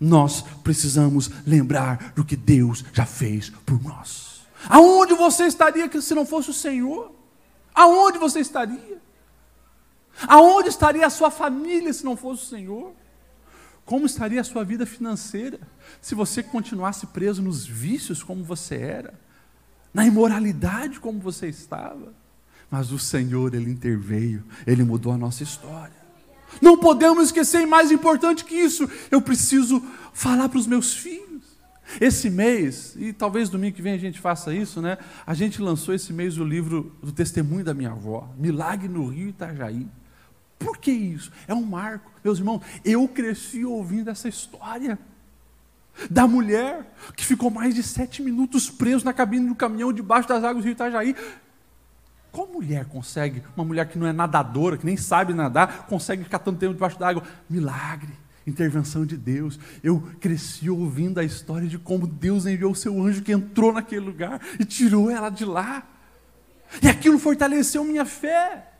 nós precisamos lembrar do que Deus já fez por nós. Aonde você estaria se não fosse o Senhor? Aonde você estaria? Aonde estaria a sua família se não fosse o Senhor? Como estaria a sua vida financeira se você continuasse preso nos vícios como você era, na imoralidade como você estava? Mas o Senhor, Ele interveio, Ele mudou a nossa história. Não podemos esquecer, e mais importante que isso, eu preciso falar para os meus filhos. Esse mês, e talvez domingo que vem a gente faça isso, né? A gente lançou esse mês o livro do testemunho da minha avó, Milagre no Rio Itajaí. Por que isso? É um marco. Meus irmãos, eu cresci ouvindo essa história da mulher que ficou mais de sete minutos preso na cabine do caminhão debaixo das águas do Itajaí. Qual mulher consegue, uma mulher que não é nadadora, que nem sabe nadar, consegue ficar tanto tempo debaixo d'água? Milagre, intervenção de Deus. Eu cresci ouvindo a história de como Deus enviou o seu anjo que entrou naquele lugar e tirou ela de lá. E aquilo fortaleceu minha fé.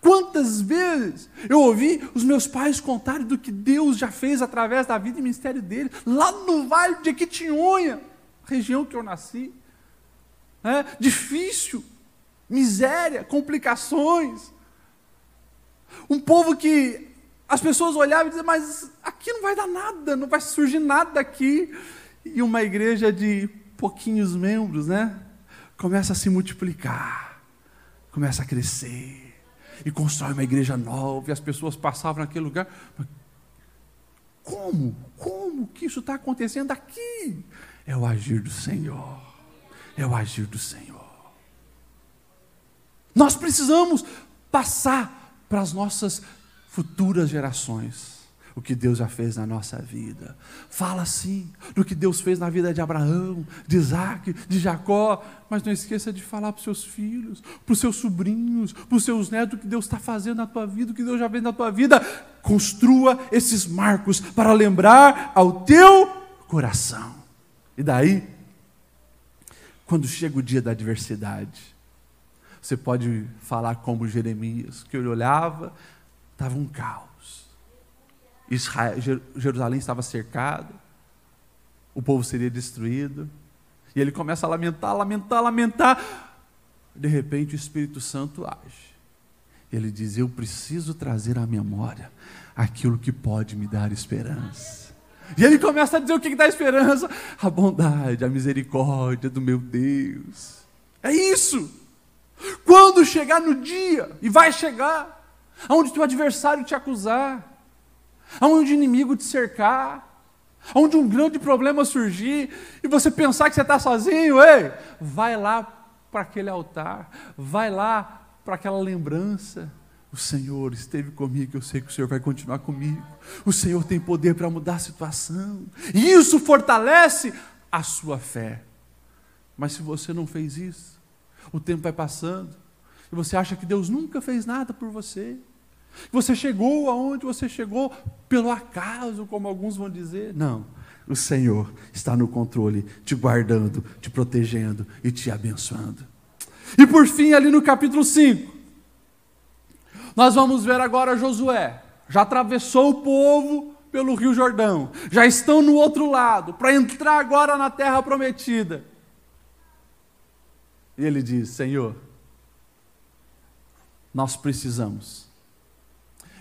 Quantas vezes eu ouvi os meus pais contarem do que Deus já fez através da vida e ministério dele, lá no Vale de Equitinhonha, região que eu nasci. É, difícil, miséria, complicações. Um povo que as pessoas olhavam e diziam, mas aqui não vai dar nada, não vai surgir nada daqui. E uma igreja de pouquinhos membros, né? Começa a se multiplicar, começa a crescer e constrói uma igreja nova, e as pessoas passavam naquele lugar. Como? Como que isso está acontecendo aqui? É o agir do Senhor. É o agir do Senhor. Nós precisamos passar para as nossas futuras gerações o que Deus já fez na nossa vida. Fala sim do que Deus fez na vida de Abraão, de Isaac, de Jacó, mas não esqueça de falar para os seus filhos, para os seus sobrinhos, para os seus netos o que Deus está fazendo na tua vida, o que Deus já fez na tua vida. Construa esses marcos para lembrar ao teu coração. E daí, quando chega o dia da adversidade, você pode falar como Jeremias, que ele olhava, estava um caos Israel, Jerusalém estava cercado, o povo seria destruído. E ele começa a lamentar, lamentar, lamentar. De repente o Espírito Santo age. Ele diz: Eu preciso trazer à memória aquilo que pode me dar esperança. E ele começa a dizer o que, dá esperança: a bondade, a misericórdia do meu Deus. É isso. Quando chegar no dia, e vai chegar, onde teu adversário te acusar, aonde o inimigo te cercar, aonde um grande problema surgir e você pensar que você está sozinho, ei, vai lá para aquele altar, vai lá para aquela lembrança. O Senhor esteve comigo, eu sei que o Senhor vai continuar comigo. O Senhor tem poder para mudar a situação. E isso fortalece a sua fé. Mas se você não fez isso, o tempo vai passando e você acha que Deus nunca fez nada por você. Você chegou aonde você chegou pelo acaso, como alguns vão dizer. Não. O Senhor está no controle, te guardando, te protegendo e te abençoando. E por fim, ali no capítulo 5, nós vamos ver agora Josué. Já atravessou o povo pelo Rio Jordão, já estão no outro lado, para entrar agora na terra prometida. E ele diz: Senhor, nós precisamos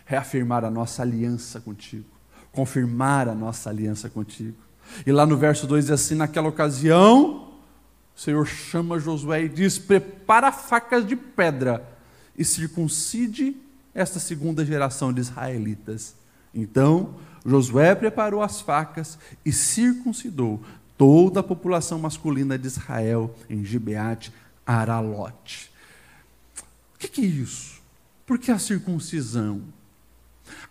reafirmar a nossa aliança contigo, confirmar a nossa aliança contigo. E lá no verso 2 diz assim: naquela ocasião, o Senhor chama Josué e diz: prepara facas de pedra e circuncide esta segunda geração de israelitas. Então, Josué preparou as facas e circuncidou toda a população masculina de Israel em Gibeate Aralote. O que, é isso? Por que a circuncisão?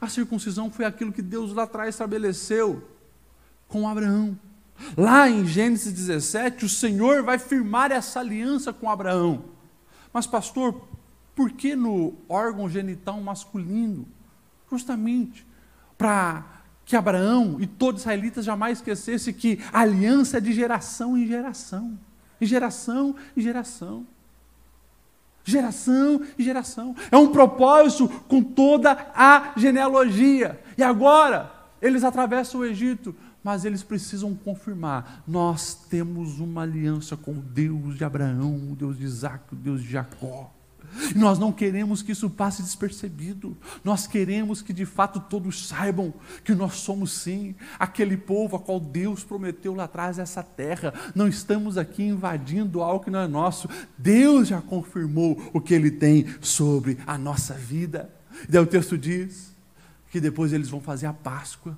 A circuncisão foi aquilo que Deus lá atrás estabeleceu com Abraão. Lá em Gênesis 17, o Senhor vai firmar essa aliança com Abraão. Mas, pastor, por que no órgão genital masculino? Justamente para que Abraão e todos os israelitas jamais esquecessem que a aliança é de geração em geração, em geração em geração. Geração e geração. É um propósito com toda a genealogia. E agora, eles atravessam o Egito, mas eles precisam confirmar: nós temos uma aliança com o Deus de Abraão, o Deus de Isaac, o Deus de Jacó. E nós não queremos que isso passe despercebido. Nós queremos que de fato todos saibam que nós somos sim aquele povo a qual Deus prometeu lá atrás essa terra. Não estamos aqui invadindo algo que não é nosso. Deus já confirmou o que ele tem sobre a nossa vida. E daí o texto diz que depois eles vão fazer a Páscoa.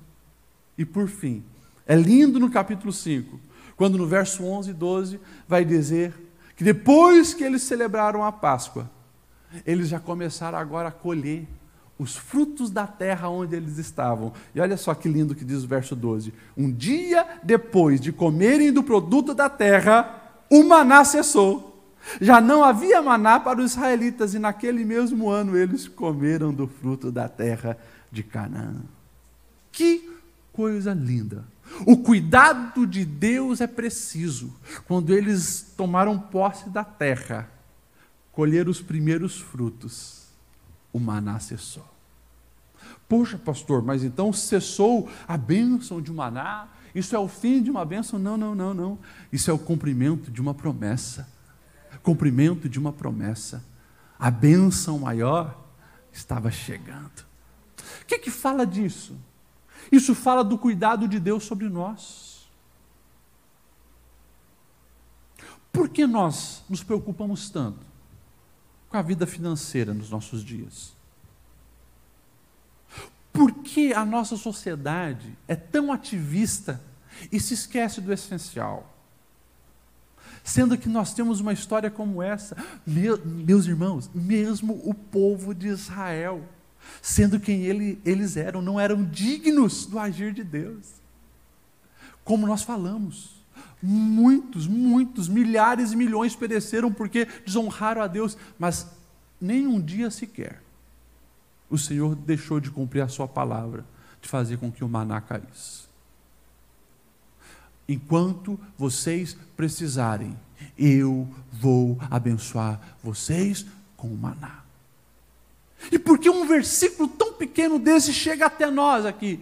E por fim, é lindo no capítulo 5, quando no verso 11 e 12 vai dizer que depois que eles celebraram a Páscoa, eles já começaram agora a colher os frutos da terra onde eles estavam. E olha só que lindo que diz o verso 12: Um dia depois de comerem do produto da terra, o maná cessou. Já não havia maná para os israelitas, e naquele mesmo ano eles comeram do fruto da terra de Canaã. Que coisa linda! O cuidado de Deus é preciso. Quando eles tomaram posse da terra, colher os primeiros frutos, o maná cessou. Poxa, pastor, mas então cessou a bênção de maná? Isso é o fim de uma bênção? Não, não, não, não. Isso é o cumprimento de uma promessa. Cumprimento de uma promessa. A bênção maior estava chegando. O que, que fala disso? Isso fala do cuidado de Deus sobre nós. Por que nós nos preocupamos tanto? Com a vida financeira nos nossos dias? Por que a nossa sociedade é tão ativista e se esquece do essencial? Sendo que nós temos uma história como essa, meus irmãos, mesmo o povo de Israel, sendo quem ele, eles eram, não eram dignos do agir de Deus. Como nós falamos, muitos, muitos, milhares e milhões pereceram porque desonraram a Deus, mas nem um dia sequer o Senhor deixou de cumprir a sua palavra, de fazer com que o maná caísse enquanto vocês precisarem, eu vou abençoar vocês com o maná. E por que um versículo tão pequeno desse chega até nós aqui?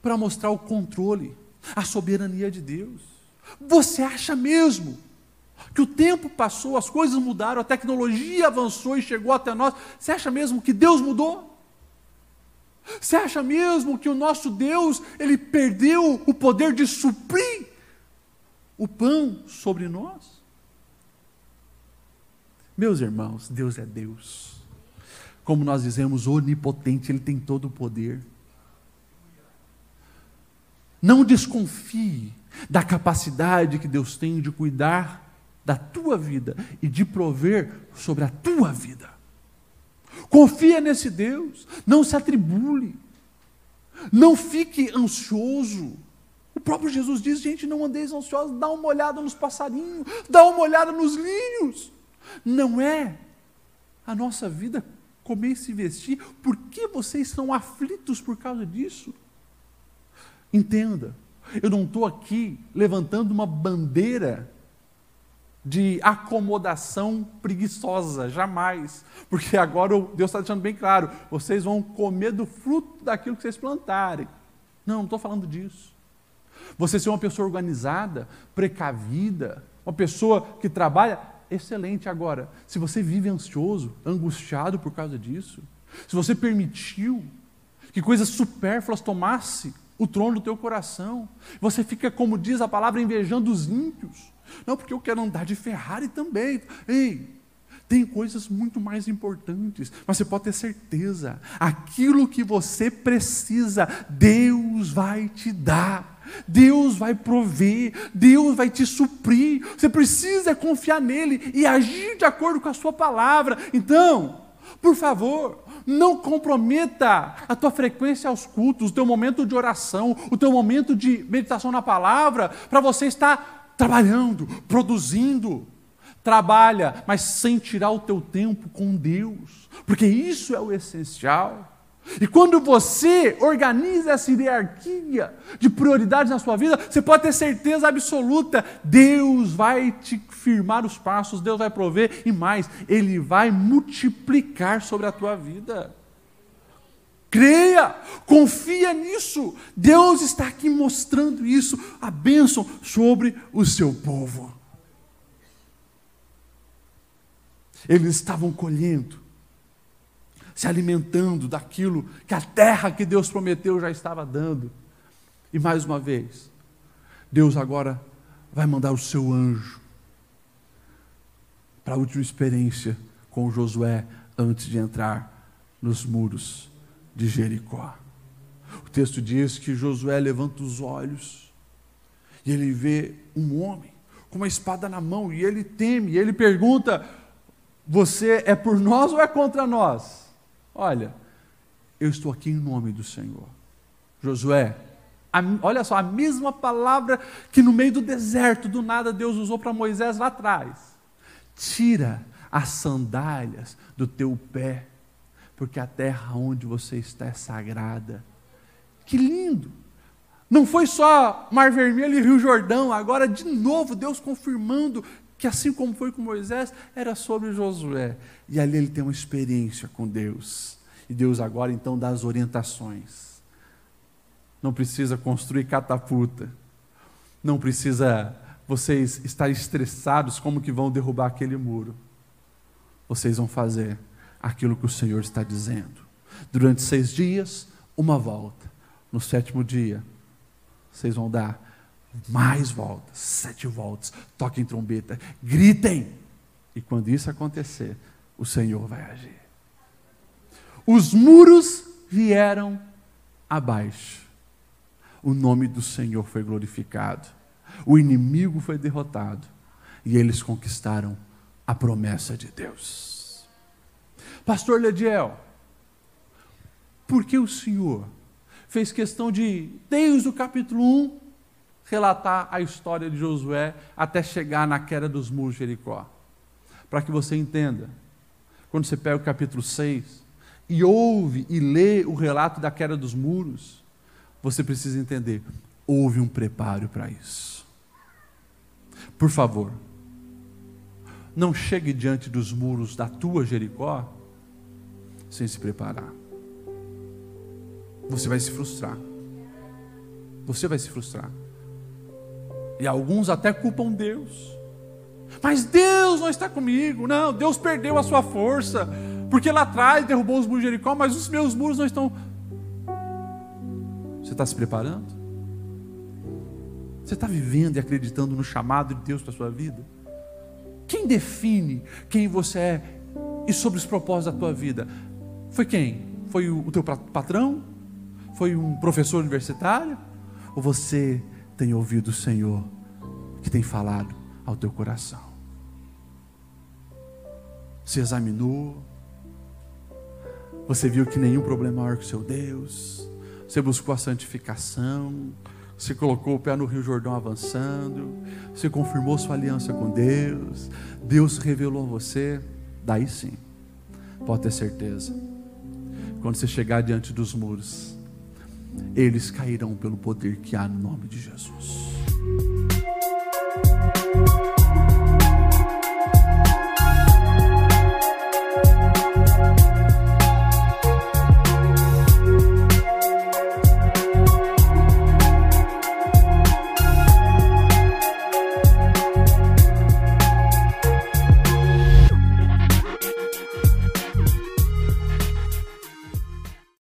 Para mostrar o controle, a soberania de Deus. Você acha mesmo que o tempo passou, as coisas mudaram, a tecnologia avançou e chegou até nós? Você acha mesmo que Deus mudou? Você acha mesmo que o nosso Deus, ele perdeu o poder de suprir o pão sobre nós? Meus irmãos, Deus é Deus. Como nós dizemos, onipotente, Ele tem todo o poder. Não desconfie da capacidade que Deus tem de cuidar da tua vida e de prover sobre a tua vida. Confia nesse Deus, não se atribule, não fique ansioso o próprio Jesus diz: gente, não andeis ansiosos, dá uma olhada nos passarinhos, dá uma olhada nos lírios. Não é a nossa vida comer e se vestir, por que vocês são aflitos por causa disso? Entenda, eu não estou aqui levantando uma bandeira de acomodação preguiçosa, jamais. Porque agora Deus está deixando bem claro: vocês vão comer do fruto daquilo que vocês plantarem. Não, não estou falando disso. Você ser uma pessoa organizada, precavida, uma pessoa que trabalha, excelente. Agora, se você vive ansioso, angustiado por causa disso, se você permitiu que coisas supérfluas tomasse o trono do teu coração, você fica, como diz a palavra, invejando os ímpios. Não, porque eu quero andar de Ferrari também. Ei, tem coisas muito mais importantes, mas você pode ter certeza, aquilo que você precisa, Deus vai te dar. Deus vai prover, Deus vai te suprir. Você precisa confiar nele e agir de acordo com a sua palavra. Então, por favor, não comprometa a tua frequência aos cultos, o teu momento de oração, o teu momento de meditação na palavra, para você estar trabalhando, produzindo. Trabalha, mas sem tirar o teu tempo com Deus, porque isso é o essencial. E quando você organiza essa hierarquia de prioridades na sua vida, você pode ter certeza absoluta: Deus vai te firmar os passos, Deus vai prover e mais, Ele vai multiplicar sobre a tua vida. Creia, confia nisso. Deus está aqui mostrando isso, a bênção sobre o seu povo. Eles estavam colhendo se alimentando daquilo que a terra que Deus prometeu já estava dando. E mais uma vez, Deus agora vai mandar o seu anjo para a última experiência com Josué antes de entrar nos muros de Jericó. O texto diz que Josué levanta os olhos e ele vê um homem com uma espada na mão e ele teme, e ele pergunta: Você é por nós ou é contra nós? Olha, eu estou aqui em nome do Senhor. Josué, a, olha só, a mesma palavra que no meio do deserto, do nada, Deus usou para Moisés lá atrás. Tira as sandálias do teu pé, porque a terra onde você está é sagrada. Que lindo! Não foi só Mar Vermelho e Rio Jordão, agora de novo Deus confirmando que assim como foi com Moisés, era sobre Josué. E ali ele tem uma experiência com Deus. E Deus agora então dá as orientações. Não precisa construir catapulta. Não precisa vocês estar estressados como que vão derrubar aquele muro. Vocês vão fazer aquilo que o Senhor está dizendo. Durante seis dias, uma volta. No sétimo dia, vocês vão dar mais voltas, sete voltas, toquem trombeta, gritem. E quando isso acontecer, o Senhor vai agir. Os muros vieram abaixo. O nome do Senhor foi glorificado. O inimigo foi derrotado. e eles conquistaram a promessa de Deus. Pastor Lediel, por que o Senhor fez questão de, desde o capítulo 1, relatar a história de Josué até chegar na queda dos muros de Jericó? Para que você entenda, quando você pega o capítulo 6 e ouve e lê o relato da queda dos muros, você precisa entender, houve um preparo para isso. Por favor, não chegue diante dos muros da tua Jericó sem se preparar. Você vai se frustrar. Você vai se frustrar. E alguns até culpam Deus. Mas Deus não está comigo. Não, Deus perdeu a sua força. Porque lá atrás derrubou os muros de Jericó, mas os meus muros não estão. Você está se preparando? Você está vivendo e acreditando no chamado de Deus para a sua vida? Quem define quem você é e sobre os propósitos da tua vida? Foi quem? Foi o teu patrão? Foi um professor universitário? Ou você tem ouvido o Senhor que tem falado ao teu coração? Se examinou? Você viu que nenhum problema é maior que o seu Deus? Você buscou a santificação? Você colocou o pé no Rio Jordão avançando, você confirmou sua aliança com Deus, Deus revelou a você, daí sim, pode ter certeza, quando você chegar diante dos muros, eles cairão pelo poder que há no nome de Jesus.